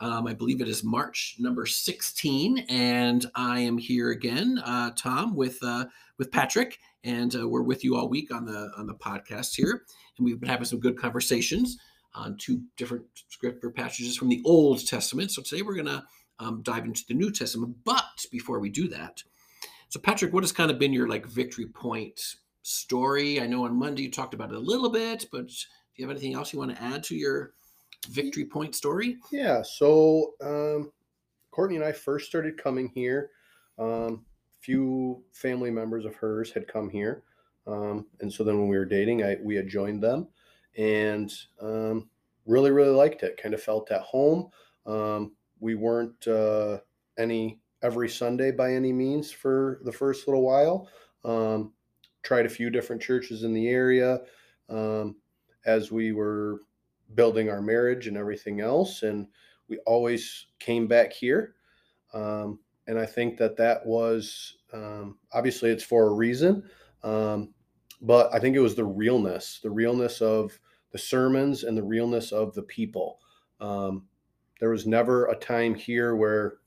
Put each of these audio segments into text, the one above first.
Um, I believe it is March number 16, and I am here again, uh, Tom, with uh, with Patrick, and uh, we're with you all week on the on the podcast here, and we've been having some good conversations on two different scripture passages from the Old Testament. So today we're going to um, dive into the New Testament. But before we do that, so Patrick, what has kind of been your like victory point story? I know on Monday you talked about it a little bit, but do you have anything else you want to add to your victory point story? Yeah. So um, Courtney and I first started coming here. Um, few family members of hers had come here, um, and so then when we were dating, I we had joined them, and um, really really liked it. Kind of felt at home. Um, we weren't uh, any every Sunday by any means for the first little while. Um, tried a few different churches in the area um, as we were building our marriage and everything else. And we always came back here. Um, and I think that that was um, obviously it's for a reason. Um, but I think it was the realness, the realness of the sermons and the realness of the people. Um, there was never a time here where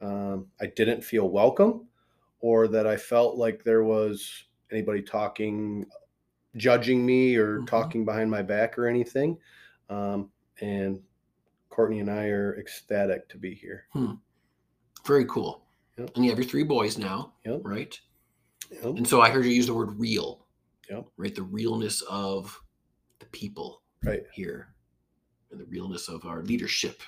um, I didn't feel welcome or that I felt like there was anybody talking, judging me or Mhm. talking behind my back or anything. Um, and Courtney and I are ecstatic to be here. Very cool. Yep. And you have your three boys now, Yep. right? Yep. And so I heard you use the word real. Yep. Right? The realness of the people Right. here and the realness of our leadership.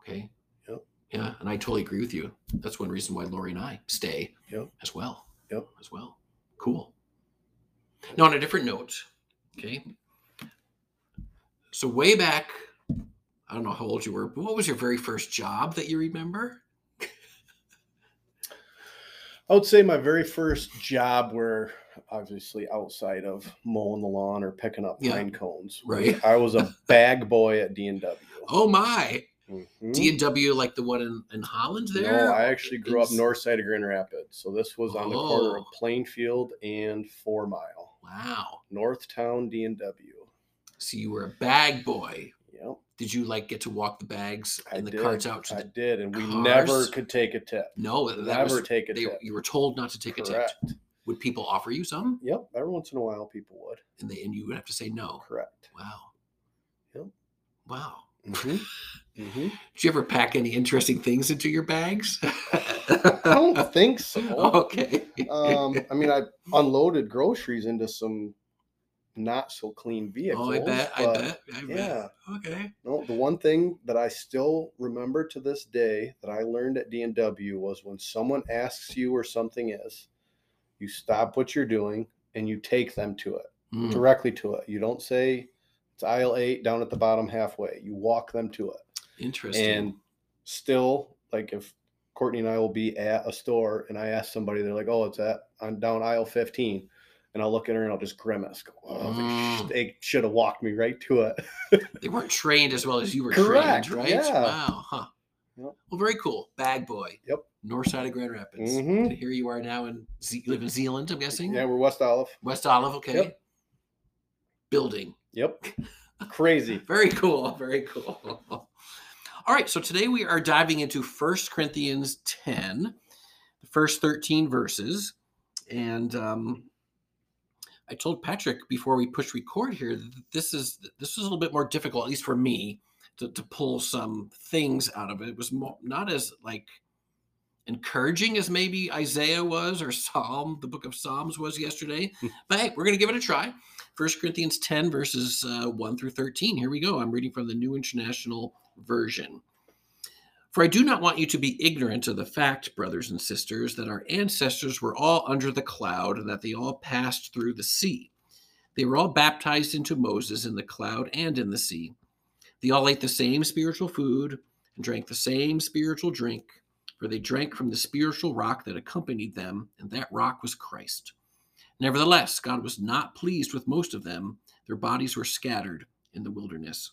Okay. Yep. Yeah. And I totally agree with you. That's one reason why Lori and I stay Yep. as well. Yep. As well. Cool. Now, on a different note, okay. So, way back, I don't know how old you were, but what was your very first job that you remember? I would say my very first job were obviously outside of mowing the lawn or picking up Yeah. pine cones. Right. I was a bag boy at D and W. Oh, my. Mhm. D and W, like the one in, in Holland there? No, I actually grew up north side of Grand Rapids. So this was on the corner of Oh. Plainfield and Four Mile. Wow. Northtown D and W. So you were a bag boy. Yep. Did you like get to walk the bags I and the did. carts out to I the did, and we cars? never could take a tip. No, that never was take a they, tip. you were told not to take Correct. a tip. Would people offer you some? Yep. Every once in a while, people would. And they and you would have to say no. Correct. Wow. Yep. Wow. hmm hmm Did you ever pack any interesting things into your bags? I don't think so. okay. um, I mean, I unloaded groceries into some not so clean vehicles. oh, I bet. I bet. I bet. Yeah. Okay. No, the one thing that I still remember to this day that I learned at D&W was when someone asks you where something is, you stop what you're doing and you take them to it, Mm. directly to it. You don't say it's aisle eight down at the bottom halfway. You walk them to it. Interesting. And still, like if Courtney and I will be at a store and I ask somebody, they're like, "Oh, it's at on down aisle 15," and I'll look at her and I'll just grimace. Go, oh, they, Mm. sh- they should have walked me right to it. They weren't trained as well as you were Correct, trained, right? yeah. Wow. Huh. Yep. Well, very cool. Bag boy. Yep. North side of Grand Rapids. Mhm. And here you are now in you live in Zeeland, I'm guessing. yeah, we're West Olive. West Olive. Okay. Yep. Building. Yep, crazy. Very cool. Very cool. All right. So today we are diving into First Corinthians 10, the first 13 verses. And um, I told Patrick before we push record here that this is this is a little bit more difficult, at least for me, to, to pull some things out of it. It was more, not as like encouraging as maybe Isaiah was or Psalm, the book of Psalms was yesterday. but hey, we're going to give it a try. First Corinthians 10, verses uh, 1 through 13. Here we go. I'm reading from the New International Version. For I do not want you to be ignorant of the fact, brothers and sisters, that our ancestors were all under the cloud and that they all passed through the sea. They were all baptized into Moses in the cloud and in the sea. They all ate the same spiritual food and drank the same spiritual drink, for they drank from the spiritual rock that accompanied them, and that rock was Christ. Nevertheless, God was not pleased with most of them. Their bodies were scattered in the wilderness.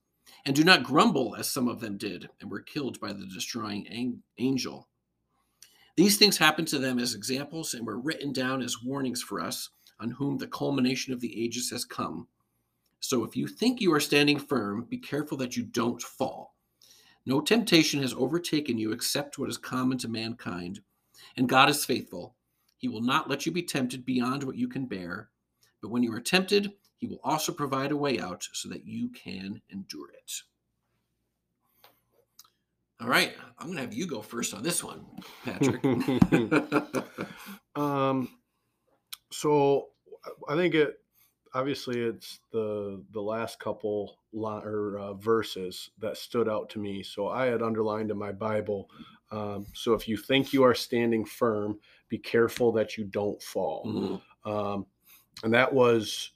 And do not grumble, as some of them did, and were killed by the destroying angel. These things happened to them as examples and were written down as warnings for us, on whom the culmination of the ages has come. So if you think you are standing firm, be careful that you don't fall. No temptation has overtaken you except what is common to mankind, and God is faithful. He will not let you be tempted beyond what you can bear, but when you are tempted, he will also provide a way out so that you can endure it. All right, I'm going to have you go first on this one, Patrick. um, so I think it obviously it's the the last couple line, or uh, verses that stood out to me. So I had underlined in my Bible. Um, so if you think you are standing firm, be careful that you don't fall. Mm-hmm. Um, and that was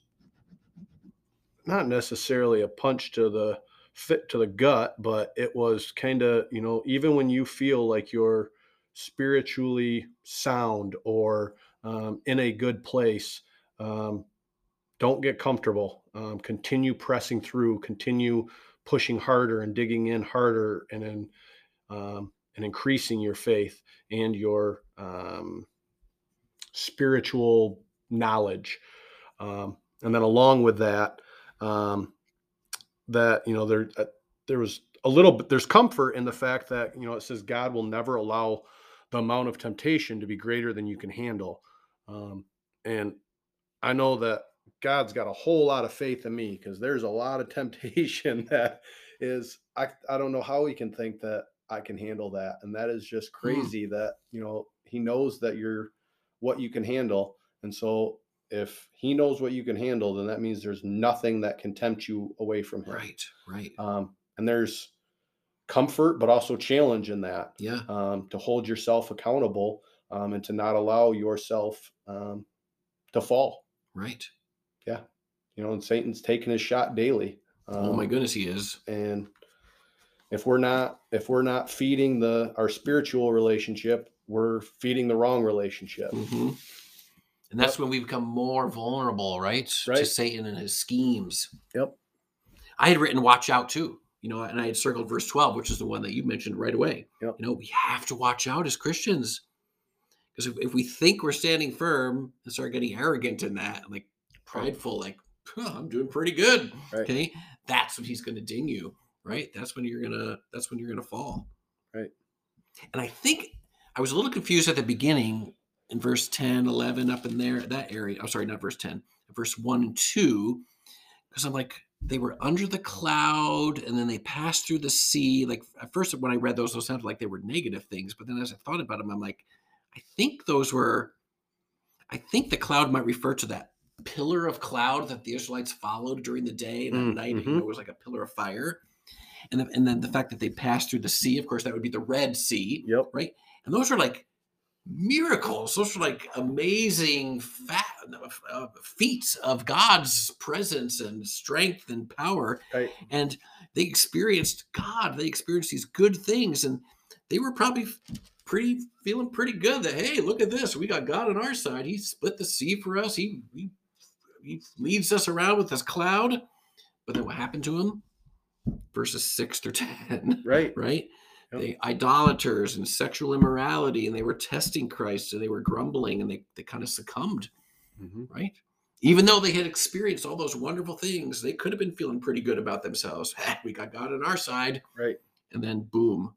not necessarily a punch to the fit to the gut, but it was kind of you know even when you feel like you're spiritually sound or um, in a good place. Um, don't get comfortable. Um, continue pressing through. Continue pushing harder and digging in harder, and then um, and increasing your faith and your um, spiritual knowledge. Um, and then along with that, um, that you know there uh, there was a little bit there's comfort in the fact that you know it says God will never allow the amount of temptation to be greater than you can handle. Um, and I know that God's got a whole lot of faith in me because there's a lot of temptation that is I I don't know how he can think that I can handle that. And that is just hmm. crazy that, you know, he knows that you're what you can handle. And so if he knows what you can handle, then that means there's nothing that can tempt you away from him. Right. Right. Um, and there's comfort, but also challenge in that. Yeah. Um, to hold yourself accountable um, and to not allow yourself um, to fall. Right. Yeah. You know, and Satan's taking his shot daily. Um, oh my um, goodness, he is. And if we're not if we're not feeding the our spiritual relationship, we're feeding the wrong relationship. Mm-hmm. And that's yep. when we become more vulnerable, right? right? To Satan and his schemes. Yep. I had written watch out too, you know, and I had circled verse 12, which is the one that you mentioned right away. Yep. You know, we have to watch out as Christians. Because if, if we think we're standing firm and start getting arrogant in that, like prideful, like oh, I'm doing pretty good. Right. Okay. That's when he's gonna ding you, right? That's when you're gonna that's when you're gonna fall. Right. And I think I was a little confused at the beginning in verse 10, 11, up in there, that area. I'm oh, sorry, not verse 10, verse 1 and 2. Because I'm like, they were under the cloud and then they passed through the sea. Like at first, when I read those, those sounded like they were negative things. But then as I thought about them, I'm like, I think those were, I think the cloud might refer to that pillar of cloud that the Israelites followed during the day and at mm, night, mm-hmm. you know, it was like a pillar of fire. And, the, and then the fact that they passed through the sea, of course, that would be the Red Sea. Yep. Right. And those are like miracles. Those are like amazing fat, uh, feats of God's presence and strength and power. Right. And they experienced God. They experienced these good things, and they were probably pretty feeling pretty good that hey, look at this, we got God on our side. He split the sea for us. He he, he leads us around with this cloud. But then what happened to him? Verses six through ten. Right. Right. They idolaters and sexual immorality, and they were testing Christ, and they were grumbling, and they they kind of succumbed. Mm-hmm. Right. Even though they had experienced all those wonderful things, they could have been feeling pretty good about themselves. we got God on our side. Right. And then boom,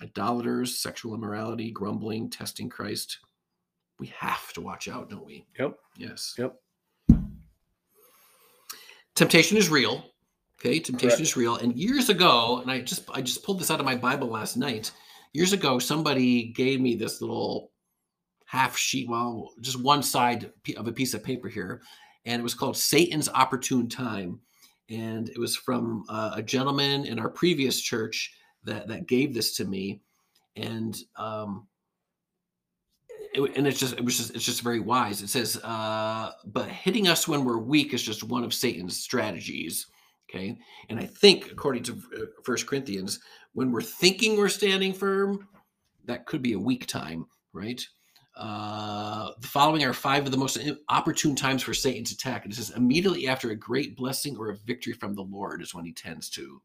idolaters, sexual immorality, grumbling, testing Christ. We have to watch out, don't we? Yep. Yes. Yep. Temptation is real. Okay, temptation Correct. is real. And years ago, and I just I just pulled this out of my Bible last night. Years ago, somebody gave me this little half sheet, well, just one side of a piece of paper here, and it was called Satan's Opportune Time. And it was from uh, a gentleman in our previous church that, that gave this to me. And, um, it, and it's just, it was just, it's just very wise. It says, uh, but hitting us when we're weak is just one of Satan's strategies. Okay. And I think, according to uh, First Corinthians, when we're thinking we're standing firm, that could be a weak time, right? Uh, the following are five of the most opportune times for Satan's attack. And it says, immediately after a great blessing or a victory from the Lord is when he tends to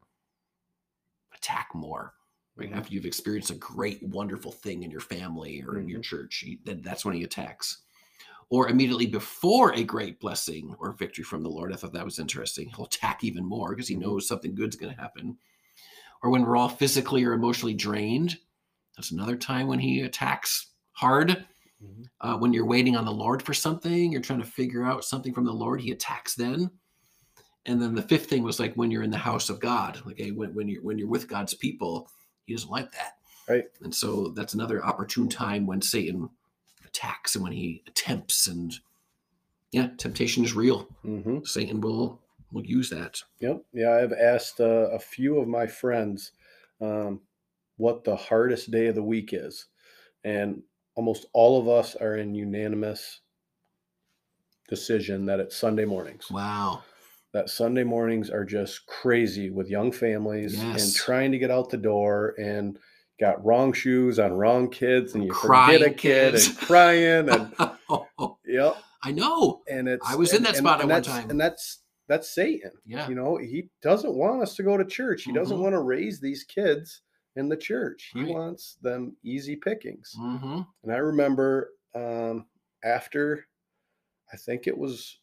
attack more. Right Mhm. after you've experienced a great, wonderful thing in your family or in your Mhm. church, then that's when he attacks. Or immediately before a great blessing or victory from the Lord. I thought that was interesting. He'll attack even more because he Mhm. knows something good's going to happen. Or when we're all physically or emotionally drained, that's another time when he attacks hard. Mhm. Uh, when you're waiting on the Lord for something, you're trying to figure out something from the Lord, he attacks then. And then the fifth thing was like when you're in the house of God, like okay, when, when you're when you're with God's people, he doesn't like that. Right. And so that's another opportune time when Satan attacks and when he attempts and yeah, temptation is real. Mhm. Satan will will use that. Yep. Yeah, I've asked uh, a few of my friends um, what the hardest day of the week is, and almost all of us are in unanimous decision that it's Sunday mornings. Wow. That Sunday mornings are just crazy with young families and trying to get out the door and got wrong shoes on wrong kids and you Crying forget a kid kids. and crying and yep I know. and it's I was in and- that and- spot at and one that's- time. and that's that's Satan. Yeah. You know, he doesn't want us to go to church. He doesn't Mhm. want to raise these kids in the church. He Right. wants them easy pickings. hmm And I remember um, after, I think it was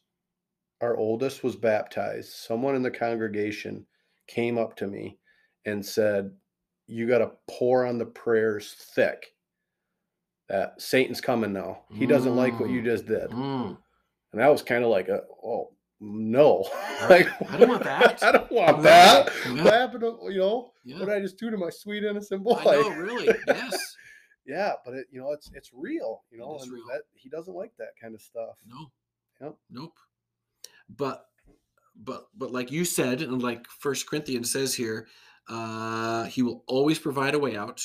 our oldest was baptized, someone in the congregation came up to me and said, You got to pour on the prayers thick. That Satan's coming now. He doesn't like what you Mm. just did. Mm. And that was kind of like a, oh, no. like, I don't want that. I don't want that. Yeah. What happened to, you know, Yeah. what did I just do to my sweet innocent boy? I know, really. Yes. yeah, but it, you know, it's it's real, you know, and real. that he doesn't like that kind of stuff. No. Yep. Nope. But but but like you said, and like First Corinthians says here, uh, he will always provide a way out,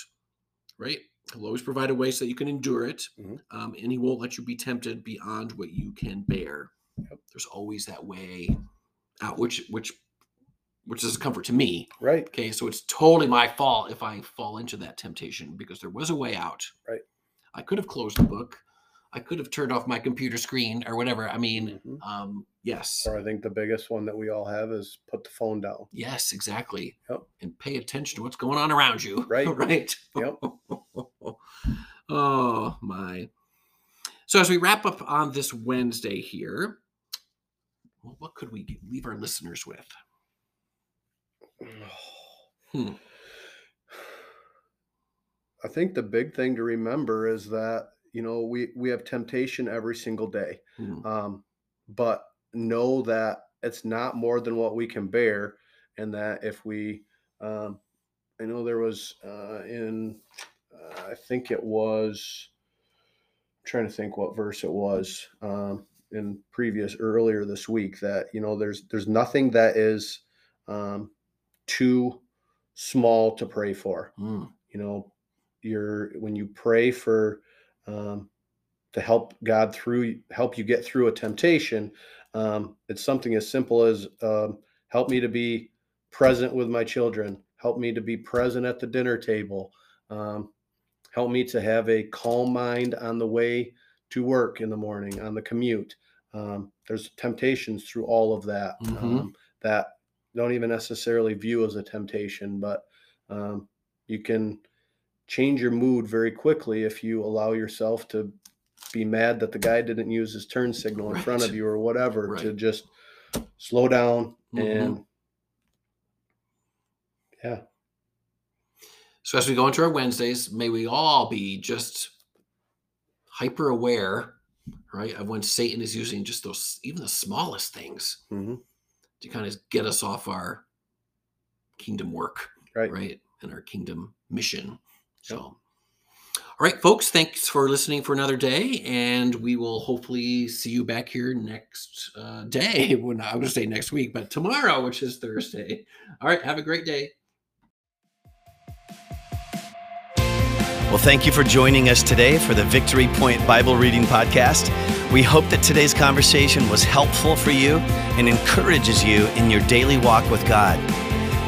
right? He'll always provide a way so that you can endure it, Mhm. um, and he won't let you be tempted beyond what you can bear. Yep. There's always that way out, which which which is a comfort to me. Right. Okay, so it's totally my fault if I fall into that temptation because there was a way out. Right. I could have closed the book. I could have turned off my computer screen or whatever. I mean, Mhm. um, yes, Or I think the biggest one that we all have is put the phone down. yes, exactly. Yep. And pay attention to what's going on around you. Right. right. Yep. oh my. So as we wrap up on this Wednesday here, well, what could we leave our listeners with? Hmm. I think the big thing to remember is that you know we we have temptation every single day, Hmm. um, but know that it's not more than what we can bear, and that if we, um, I know there was uh, in, uh, I think it was, I'm trying to think what verse it was um, in previous earlier this week that you know there's there's nothing that is um, too small to pray for Hmm. you know you're when you pray for um, to help god through help you get through a temptation um, it's something as simple as um, help me to be present with my children help me to be present at the dinner table um, help me to have a calm mind on the way to work in the morning on the commute um, there's temptations through all of that Mhm. um, that don't even necessarily view as a temptation but um, you can change your mood very quickly if you allow yourself to be mad that the guy didn't use his turn signal in front of you or whatever to just slow down Mhm. and yeah. So as we go into our Wednesdays, may we all be just hyper aware, right, of when Satan is using just those even the smallest things mhm, to kind of get us off our kingdom work, right. right, and our kingdom mission. So, All right, folks, thanks for listening for another day, and we will hopefully see you back here next uh, day. When I to say next week, but tomorrow, which is Thursday. All right, have a great day. Well, thank you for joining us today for the Victory Point Bible Reading Podcast. We hope that today's conversation was helpful for you and encourages you in your daily walk with God.